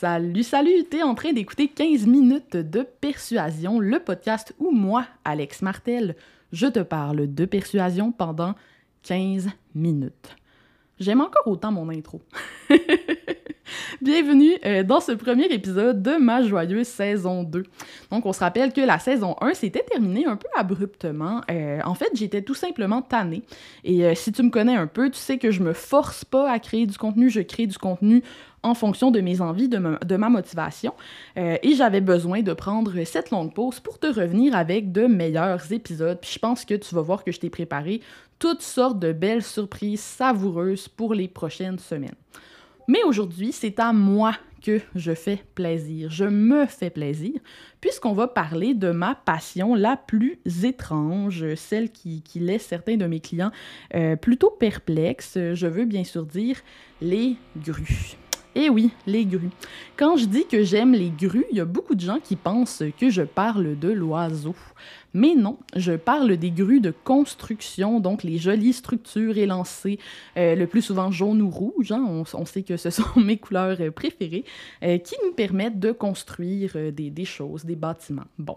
Salut, salut! T'es en train d'écouter 15 minutes de persuasion, le podcast où moi, Alex Martel, je te parle de persuasion pendant 15 minutes. J'aime encore autant mon intro. Bienvenue euh, dans ce premier épisode de ma joyeuse saison 2. Donc, on se rappelle que la saison 1 s'était terminée un peu abruptement. Euh, en fait, j'étais tout simplement tannée. Et euh, si tu me connais un peu, tu sais que je me force pas à créer du contenu, je crée du contenu en fonction de mes envies, de ma, motivation. et j'avais besoin de prendre cette longue pause pour te revenir avec de meilleurs épisodes. Puis je pense que tu vas voir que je t'ai préparé toutes sortes de belles surprises savoureuses pour les prochaines semaines. Mais aujourd'hui, c'est à moi que je fais plaisir. Je me fais plaisir, puisqu'on va parler de ma passion la plus étrange, celle qui, laisse certains de mes clients euh, plutôt perplexes. Je veux bien sûr dire les grues. Eh oui, les grues. Quand je dis que j'aime les grues, il y a beaucoup de gens qui pensent que je parle de l'oiseau. Mais non, je parle des grues de construction, donc les jolies structures élancées, euh, le plus souvent jaune ou rouge, hein, on, sait que ce sont mes couleurs euh, préférées, euh, qui nous permettent de construire des, des choses, des bâtiments. Bon.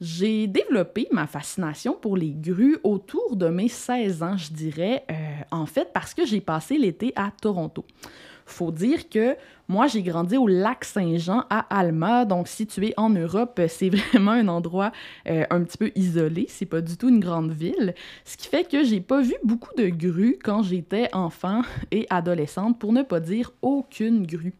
J'ai développé ma fascination pour les grues autour de mes 16 ans, je dirais, en fait parce que j'ai passé l'été à Toronto faut dire que moi, j'ai grandi au lac Saint-Jean à Alma, donc situé en Europe, c'est vraiment un endroit euh, un petit peu isolé, c'est pas du tout une grande ville, ce qui fait que j'ai pas vu beaucoup de grues quand j'étais enfant et adolescente, pour ne pas dire aucune grue.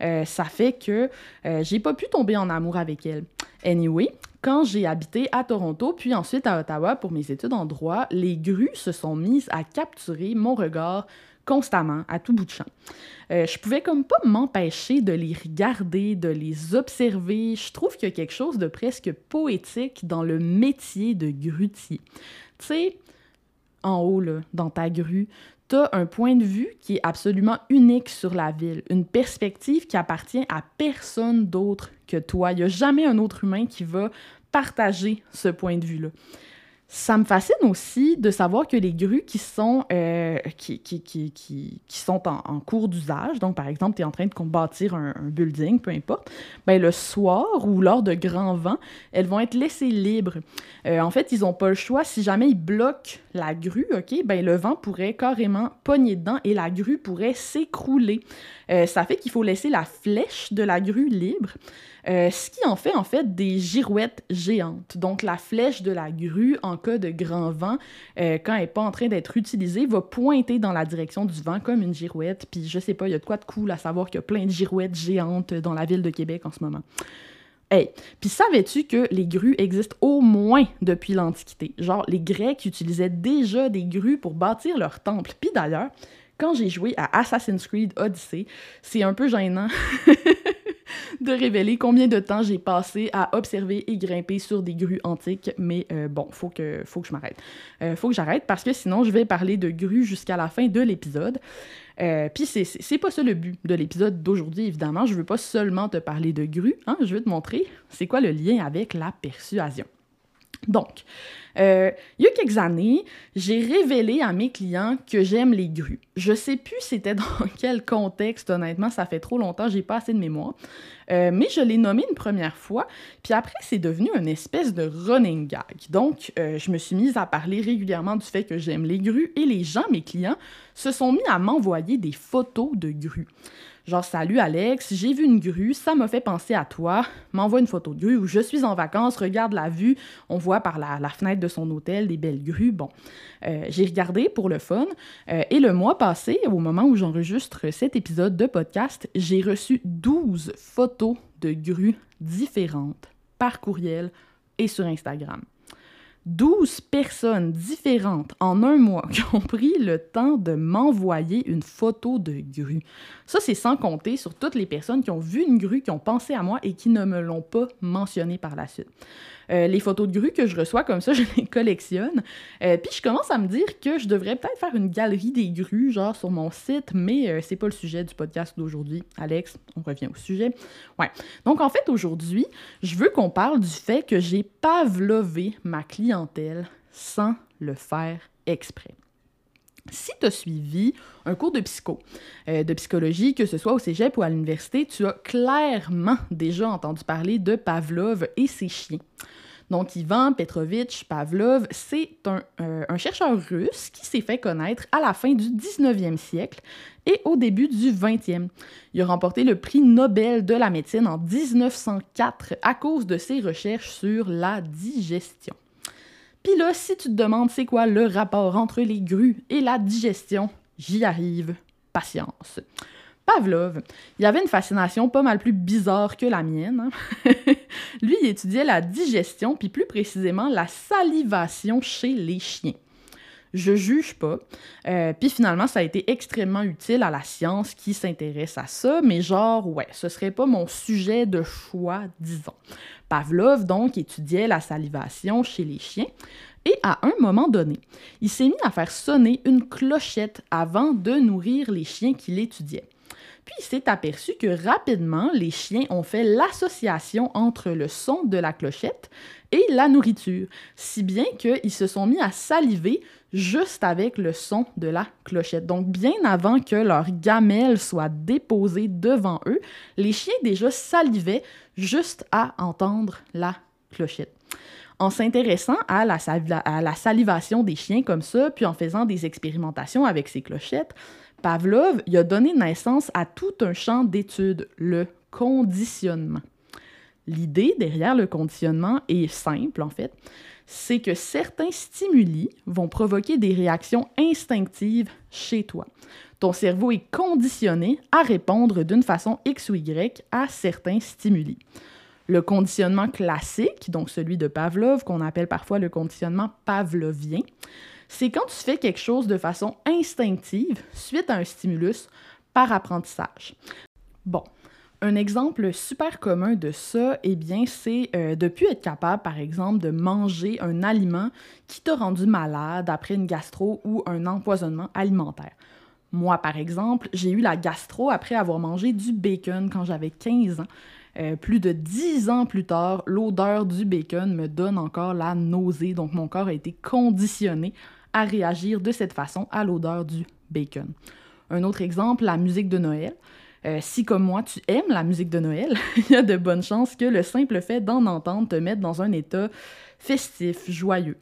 Euh, ça fait que euh, j'ai pas pu tomber en amour avec elle. Anyway, quand j'ai habité à Toronto, puis ensuite à Ottawa pour mes études en droit, les grues se sont mises à capturer mon regard constamment, à tout bout de champ. Euh, je pouvais comme pas m'empêcher de les regarder, de les observer. Je trouve qu'il y a quelque chose de presque poétique dans le métier de grutier. Tu sais, en haut, là, dans ta grue, tu as un point de vue qui est absolument unique sur la ville, une perspective qui appartient à personne d'autre que toi. Il n'y a jamais un autre humain qui va partager ce point de vue-là. Ça me fascine aussi de savoir que les grues qui sont, euh, qui, qui, qui, qui, sont en, cours d'usage, donc par exemple, tu es en train de bâtir un, building, peu importe, ben, le soir ou lors de grands vents, elles vont être laissées libres. Euh, en fait, ils n'ont pas le choix. Si jamais ils bloquent la grue, OK, ben, le vent pourrait carrément pogner dedans et la grue pourrait s'écrouler. Euh, ça fait qu'il faut laisser la flèche de la grue libre. Euh, ce qui en fait en fait des girouettes géantes. Donc la flèche de la grue, en cas de grand vent, euh, quand elle n'est pas en train d'être utilisée, va pointer dans la direction du vent comme une girouette. Puis je sais pas, il y a de quoi de cool à savoir qu'il y a plein de girouettes géantes dans la ville de Québec en ce moment. Hey, puis savais-tu que les grues existent au moins depuis l'Antiquité? Genre, les Grecs utilisaient déjà des grues pour bâtir leurs temples. Puis d'ailleurs, quand j'ai joué à Assassin's Creed Odyssey, c'est un peu gênant de révéler combien de temps j'ai passé à observer et grimper sur des grues antiques, mais euh, bon, faut que, faut que je m'arrête. Euh, faut que j'arrête parce que sinon je vais parler de grues jusqu'à la fin de l'épisode. Euh, Puis c'est pas ça le but de l'épisode d'aujourd'hui, évidemment. Je veux pas seulement te parler de grues, hein, je veux te montrer c'est quoi le lien avec la persuasion. Donc, euh, il y a quelques années, j'ai révélé à mes clients que j'aime les grues. Je sais plus c'était dans quel contexte, honnêtement, ça fait trop longtemps, j'ai pas assez de mémoire. Euh, mais je l'ai nommé une première fois, puis après, c'est devenu une espèce de running gag. Donc, euh, je me suis mise à parler régulièrement du fait que j'aime les grues et les gens, mes clients, se sont mis à m'envoyer des photos de grues. Genre, salut Alex, j'ai vu une grue, ça m'a fait penser à toi. M'envoie une photo de grue où je suis en vacances, regarde la vue, on voit par la, fenêtre de son hôtel des belles grues. Bon, euh, j'ai regardé pour le fun. Euh, et le mois passé, au moment où j'enregistre cet épisode de podcast, j'ai reçu 12 photos de grues différentes par courriel et sur Instagram. 12 personnes différentes en un mois qui ont pris le temps de m'envoyer une photo de grue. Ça, c'est sans compter sur toutes les personnes qui ont vu une grue, qui ont pensé à moi et qui ne me l'ont pas mentionné par la suite. Euh, les photos de grue que je reçois comme ça, je les collectionne. Euh, puis je commence à me dire que je devrais peut-être faire une galerie des grues, genre sur mon site, mais euh, c'est pas le sujet du podcast d'aujourd'hui. Alex, on revient au sujet. Ouais. Donc en fait, aujourd'hui, je veux qu'on parle du fait que j'ai pavlové ma clientèle sans le faire exprès. Si tu as suivi un cours euh, de psychologie, que ce soit au cégep ou à l'université, tu as clairement déjà entendu parler de Pavlov et ses chiens. Donc, Ivan Petrovitch Pavlov, c'est un, euh, un, chercheur russe qui s'est fait connaître à la fin du 19e siècle et au début du 20e. Il a remporté le prix Nobel de la médecine en 1904 à cause de ses recherches sur la digestion. Puis là, si tu te demandes c'est quoi le rapport entre les grues et la digestion, j'y arrive. Patience. Pavlov, il avait une fascination pas mal plus bizarre que la mienne. Hein. Lui, il étudiait la digestion, puis plus précisément la salivation chez les chiens. Je juge pas. Euh, puis finalement, ça a été extrêmement utile à la science qui s'intéresse à ça, mais genre, ouais, ce serait pas mon sujet de choix, disons. Pavlov, donc, étudiait la salivation chez les chiens, et à un moment donné, il s'est mis à faire sonner une clochette avant de nourrir les chiens qu'il étudiait. Puis il s'est aperçu que rapidement, les chiens ont fait l'association entre le son de la clochette et la nourriture, si bien qu'ils se sont mis à saliver juste avec le son de la clochette. Donc bien avant que leur gamelle soit déposée devant eux, les chiens déjà salivaient juste à entendre la clochette. En s'intéressant à la, salivation des chiens comme ça, puis en faisant des expérimentations avec ces clochettes, Pavlov il a donné naissance à tout un champ d'études, le conditionnement. L'idée derrière le conditionnement est simple en fait, c'est que certains stimuli vont provoquer des réactions instinctives chez toi. Ton cerveau est conditionné à répondre d'une façon X ou Y à certains stimuli. Le conditionnement classique, donc celui de Pavlov, qu'on appelle parfois le conditionnement pavlovien, c'est quand tu fais quelque chose de façon instinctive suite à un stimulus par apprentissage. Bon, un exemple super commun de ça, eh bien, c'est euh, de plus être capable, par exemple, de manger un aliment qui t'a rendu malade après une gastro ou un empoisonnement alimentaire. Moi, par exemple, j'ai eu la gastro après avoir mangé du bacon quand j'avais 15 ans. Euh, plus de 10 ans plus tard, l'odeur du bacon me donne encore la nausée, donc mon corps a été conditionné à réagir de cette façon à l'odeur du bacon. Un autre exemple, la musique de Noël. Euh, si comme moi tu aimes la musique de Noël, il y a de bonnes chances que le simple fait d'en entendre te mette dans un état festif, joyeux.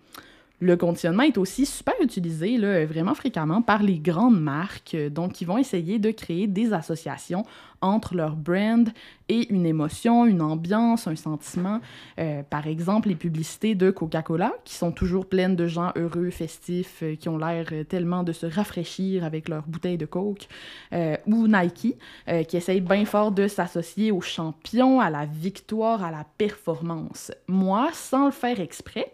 Le conditionnement est aussi super utilisé là, vraiment fréquemment par les grandes marques, euh, donc ils vont essayer de créer des associations entre leur brand et une émotion, une ambiance, un sentiment. Euh, par exemple, les publicités de Coca-Cola, qui sont toujours pleines de gens heureux, festifs, euh, qui ont l'air tellement de se rafraîchir avec leur bouteille de Coke, ou Nike, qui essaye bien fort de s'associer aux champions, à la victoire, à la performance. Moi, sans le faire exprès,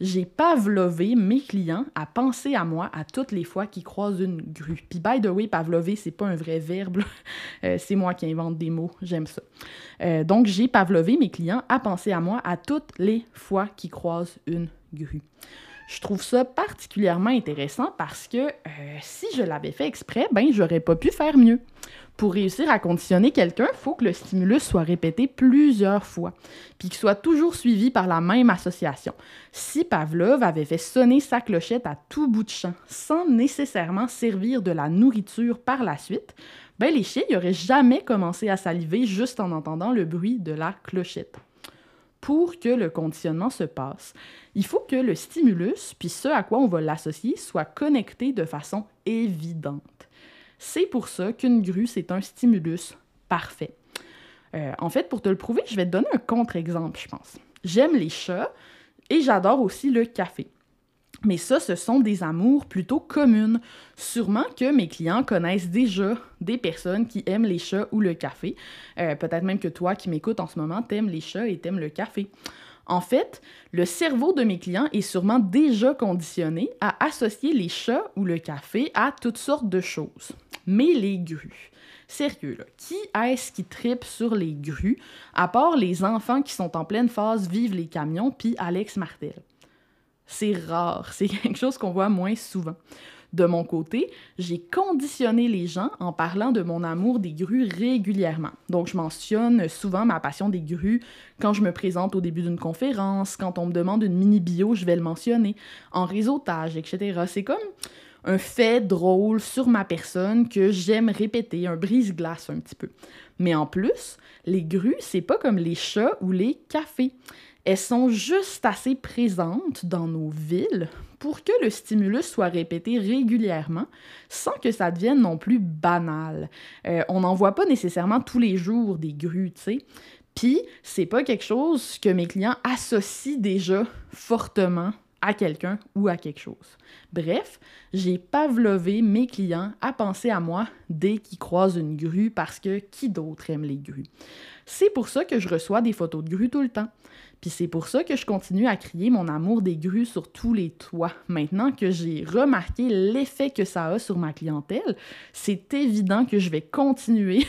j'ai pavlové mes clients à penser à moi à toutes les fois qu'ils croisent une grue. Puis, by the way, pavlover, c'est pas un vrai verbe. Euh, c'est moi qui invente des mots. J'aime ça. Euh, donc, j'ai pavlové mes clients à penser à moi à toutes les fois qu'ils croisent une grue. Je trouve ça particulièrement intéressant parce que euh, si je l'avais fait exprès, ben j'aurais pas pu faire mieux. Pour réussir à conditionner quelqu'un, il faut que le stimulus soit répété plusieurs fois, puis qu'il soit toujours suivi par la même association. Si Pavlov avait fait sonner sa clochette à tout bout de champ, sans nécessairement servir de la nourriture par la suite, ben les chiens n'auraient jamais commencé à saliver juste en entendant le bruit de la clochette. Pour que le conditionnement se passe, il faut que le stimulus, puis ce à quoi on va l'associer, soit connecté de façon évidente. C'est pour ça qu'une grue, c'est un stimulus parfait. Euh, en fait, pour te le prouver, je vais te donner un contre-exemple, je pense. J'aime les chats et j'adore aussi le café. Mais ça, ce sont des amours plutôt communes. Sûrement que mes clients connaissent déjà des personnes qui aiment les chats ou le café. Euh, peut-être même que toi qui m'écoutes en ce moment, t'aimes les chats et t'aimes le café. En fait, le cerveau de mes clients est sûrement déjà conditionné à associer les chats ou le café à toutes sortes de choses. Mais les grues. Sérieux, qui est-ce qui tripe sur les grues, à part les enfants qui sont en pleine phase Vive les camions, puis Alex Martel? C'est rare, c'est quelque chose qu'on voit moins souvent. De mon côté, j'ai conditionné les gens en parlant de mon amour des grues régulièrement. Donc, je mentionne souvent ma passion des grues quand je me présente au début d'une conférence, quand on me demande une mini bio, je vais le mentionner, en réseautage, etc. C'est comme un fait drôle sur ma personne que j'aime répéter, un brise-glace un petit peu. Mais en plus, les grues, c'est pas comme les chats ou les cafés. Elles sont juste assez présentes dans nos villes pour que le stimulus soit répété régulièrement sans que ça devienne non plus banal. Euh, on n'en voit pas nécessairement tous les jours des grues, tu sais. Puis, c'est pas quelque chose que mes clients associent déjà fortement à quelqu'un ou à quelque chose. Bref, j'ai pavlové mes clients à penser à moi dès qu'ils croisent une grue parce que qui d'autre aime les grues? C'est pour ça que je reçois des photos de grues tout le temps. Puis c'est pour ça que je continue à crier mon amour des grues sur tous les toits. Maintenant que j'ai remarqué l'effet que ça a sur ma clientèle, c'est évident que je vais continuer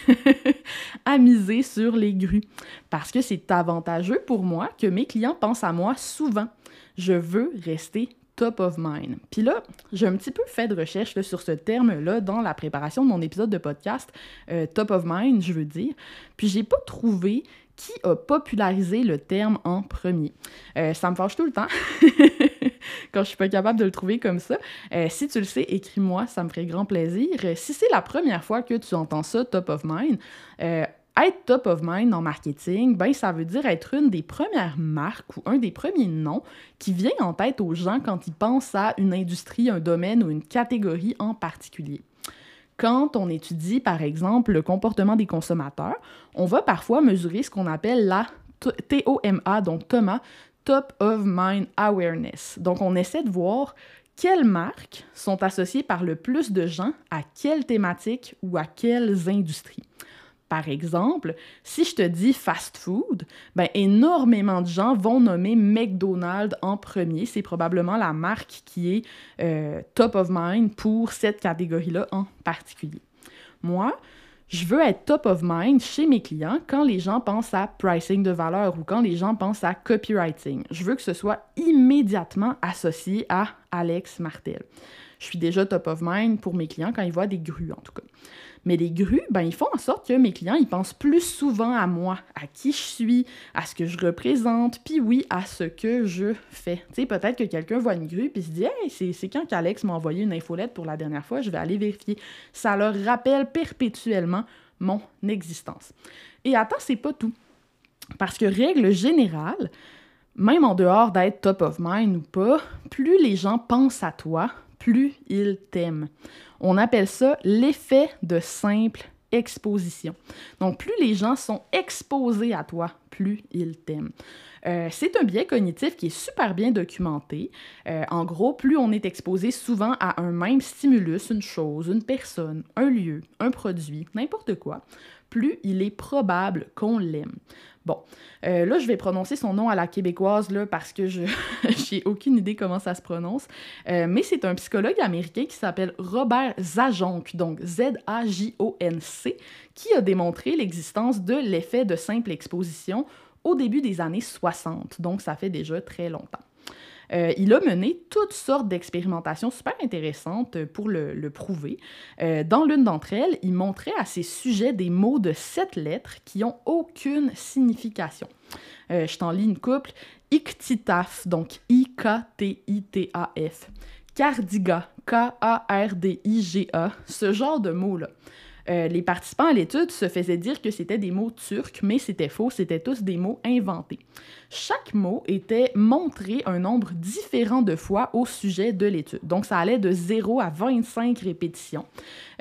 à miser sur les grues parce que c'est avantageux pour moi que mes clients pensent à moi souvent. Je veux rester top of mind. Puis là, j'ai un petit peu fait de recherche sur ce terme-là dans la préparation de mon épisode de podcast, euh, top of mind, je veux dire. Puis j'ai pas trouvé qui a popularisé le terme en premier. Euh, ça me fâche tout le temps quand je suis pas capable de le trouver comme ça. Euh, si tu le sais, écris-moi, ça me ferait grand plaisir. Si c'est la première fois que tu entends ça, top of mind, être top of mind en marketing, ben ça veut dire être une des premières marques ou un des premiers noms qui vient en tête aux gens quand ils pensent à une industrie, un domaine ou une catégorie en particulier. Quand on étudie, par exemple, le comportement des consommateurs, on va parfois mesurer ce qu'on appelle la TOMA, donc Thomas, Top of Mind Awareness. Donc, on essaie de voir quelles marques sont associées par le plus de gens à quelle thématique ou à quelles industries. Par exemple, si je te dis fast food, ben énormément de gens vont nommer McDonald's en premier. C'est probablement la marque qui est euh, top of mind pour cette catégorie-là en particulier. Moi, je veux être top of mind chez mes clients quand les gens pensent à pricing de valeur ou quand les gens pensent à copywriting. Je veux que ce soit immédiatement associé à Alex Martel. Je suis déjà top of mind pour mes clients quand ils voient des grues, en tout cas. Mais les grues, ben, ils font en sorte que mes clients, ils pensent plus souvent à moi, à qui je suis, à ce que je représente, puis oui, à ce que je fais. Tu sais, peut-être que quelqu'un voit une grue puis se dit « Hey, c'est quand qu'Alex m'a envoyé une infolette pour la dernière fois, je vais aller vérifier. » Ça leur rappelle perpétuellement mon existence. Et attends, c'est pas tout. Parce que règle générale, même en dehors d'être top of mind ou pas, plus les gens pensent à toi, plus ils t'aiment. On appelle ça l'effet de simple exposition. Donc, plus les gens sont exposés à toi, plus ils t'aiment. Euh, c'est un biais cognitif qui est super bien documenté. Euh, en gros, plus on est exposé souvent à un même stimulus, une chose, une personne, un lieu, un produit, n'importe quoi, plus il est probable qu'on l'aime. Bon, euh, là, je vais prononcer son nom à la québécoise là, parce que je n'ai aucune idée comment ça se prononce. Euh, mais c'est un psychologue américain qui s'appelle Robert Zajonc, donc Z-A-J-O-N-C, qui a démontré l'existence de l'effet de simple exposition au début des années 60. Donc, ça fait déjà très longtemps. Euh, il a mené toutes sortes d'expérimentations super intéressantes pour le, prouver. Euh, dans l'une d'entre elles, il montrait à ses sujets des mots de sept lettres qui ont aucune signification. Euh, je t'en lis une couple. Ictitaf, donc I-K-T-I-T-A-F. Cardiga, K-A-R-D-I-G-A, ce genre de mots-là. Euh, les participants à l'étude se faisaient dire que c'était des mots turcs, mais c'était faux, c'était tous des mots inventés. Chaque mot était montré un nombre différent de fois au sujet de l'étude. Donc, ça allait de 0 à 25 répétitions.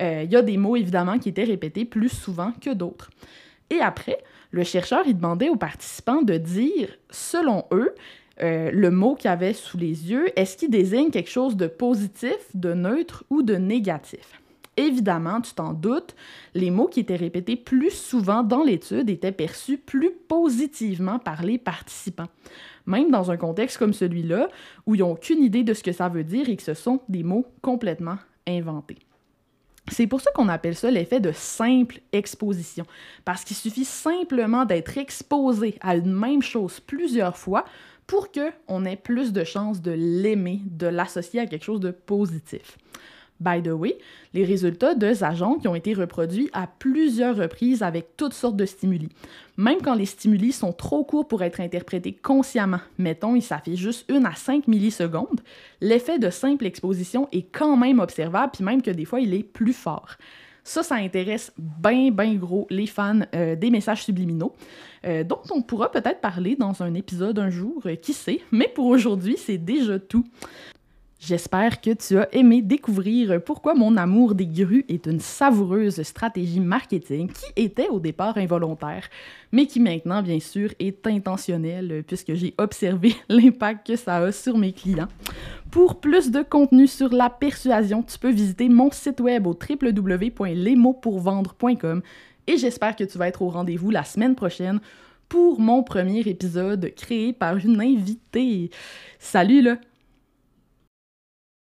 Euh, il y a des mots, évidemment, qui étaient répétés plus souvent que d'autres. Et après, le chercheur, il demandait aux participants de dire, selon eux, euh, le mot qu'ils avaient sous les yeux, est-ce qu'il désigne quelque chose de positif, de neutre ou de négatif? Évidemment, tu t'en doutes, les mots qui étaient répétés plus souvent dans l'étude étaient perçus plus positivement par les participants. Même dans un contexte comme celui-là, où ils n'ont aucune idée de ce que ça veut dire et que ce sont des mots complètement inventés. C'est pour ça qu'on appelle ça l'effet de simple exposition, parce qu'il suffit simplement d'être exposé à une même chose plusieurs fois pour qu'on ait plus de chances de l'aimer, de l'associer à quelque chose de positif. By the way, les résultats de agents qui ont été reproduits à plusieurs reprises avec toutes sortes de stimuli. Même quand les stimuli sont trop courts pour être interprétés consciemment, mettons, il s'affiche juste une à 5 millisecondes, l'effet de simple exposition est quand même observable, puis même que des fois, il est plus fort. Ça, ça intéresse bien, bien gros les fans euh, des messages subliminaux, euh, dont on pourra peut-être parler dans un épisode un jour, euh, qui sait, mais pour aujourd'hui, c'est déjà tout. J'espère que tu as aimé découvrir pourquoi mon amour des grues est une savoureuse stratégie marketing qui était au départ involontaire, mais qui maintenant, bien sûr, est intentionnelle puisque j'ai observé l'impact que ça a sur mes clients. Pour plus de contenu sur la persuasion, tu peux visiter mon site web au www.lesmotspourvendre.com et j'espère que tu vas être au rendez-vous la semaine prochaine pour mon premier épisode créé par une invitée. Salut là!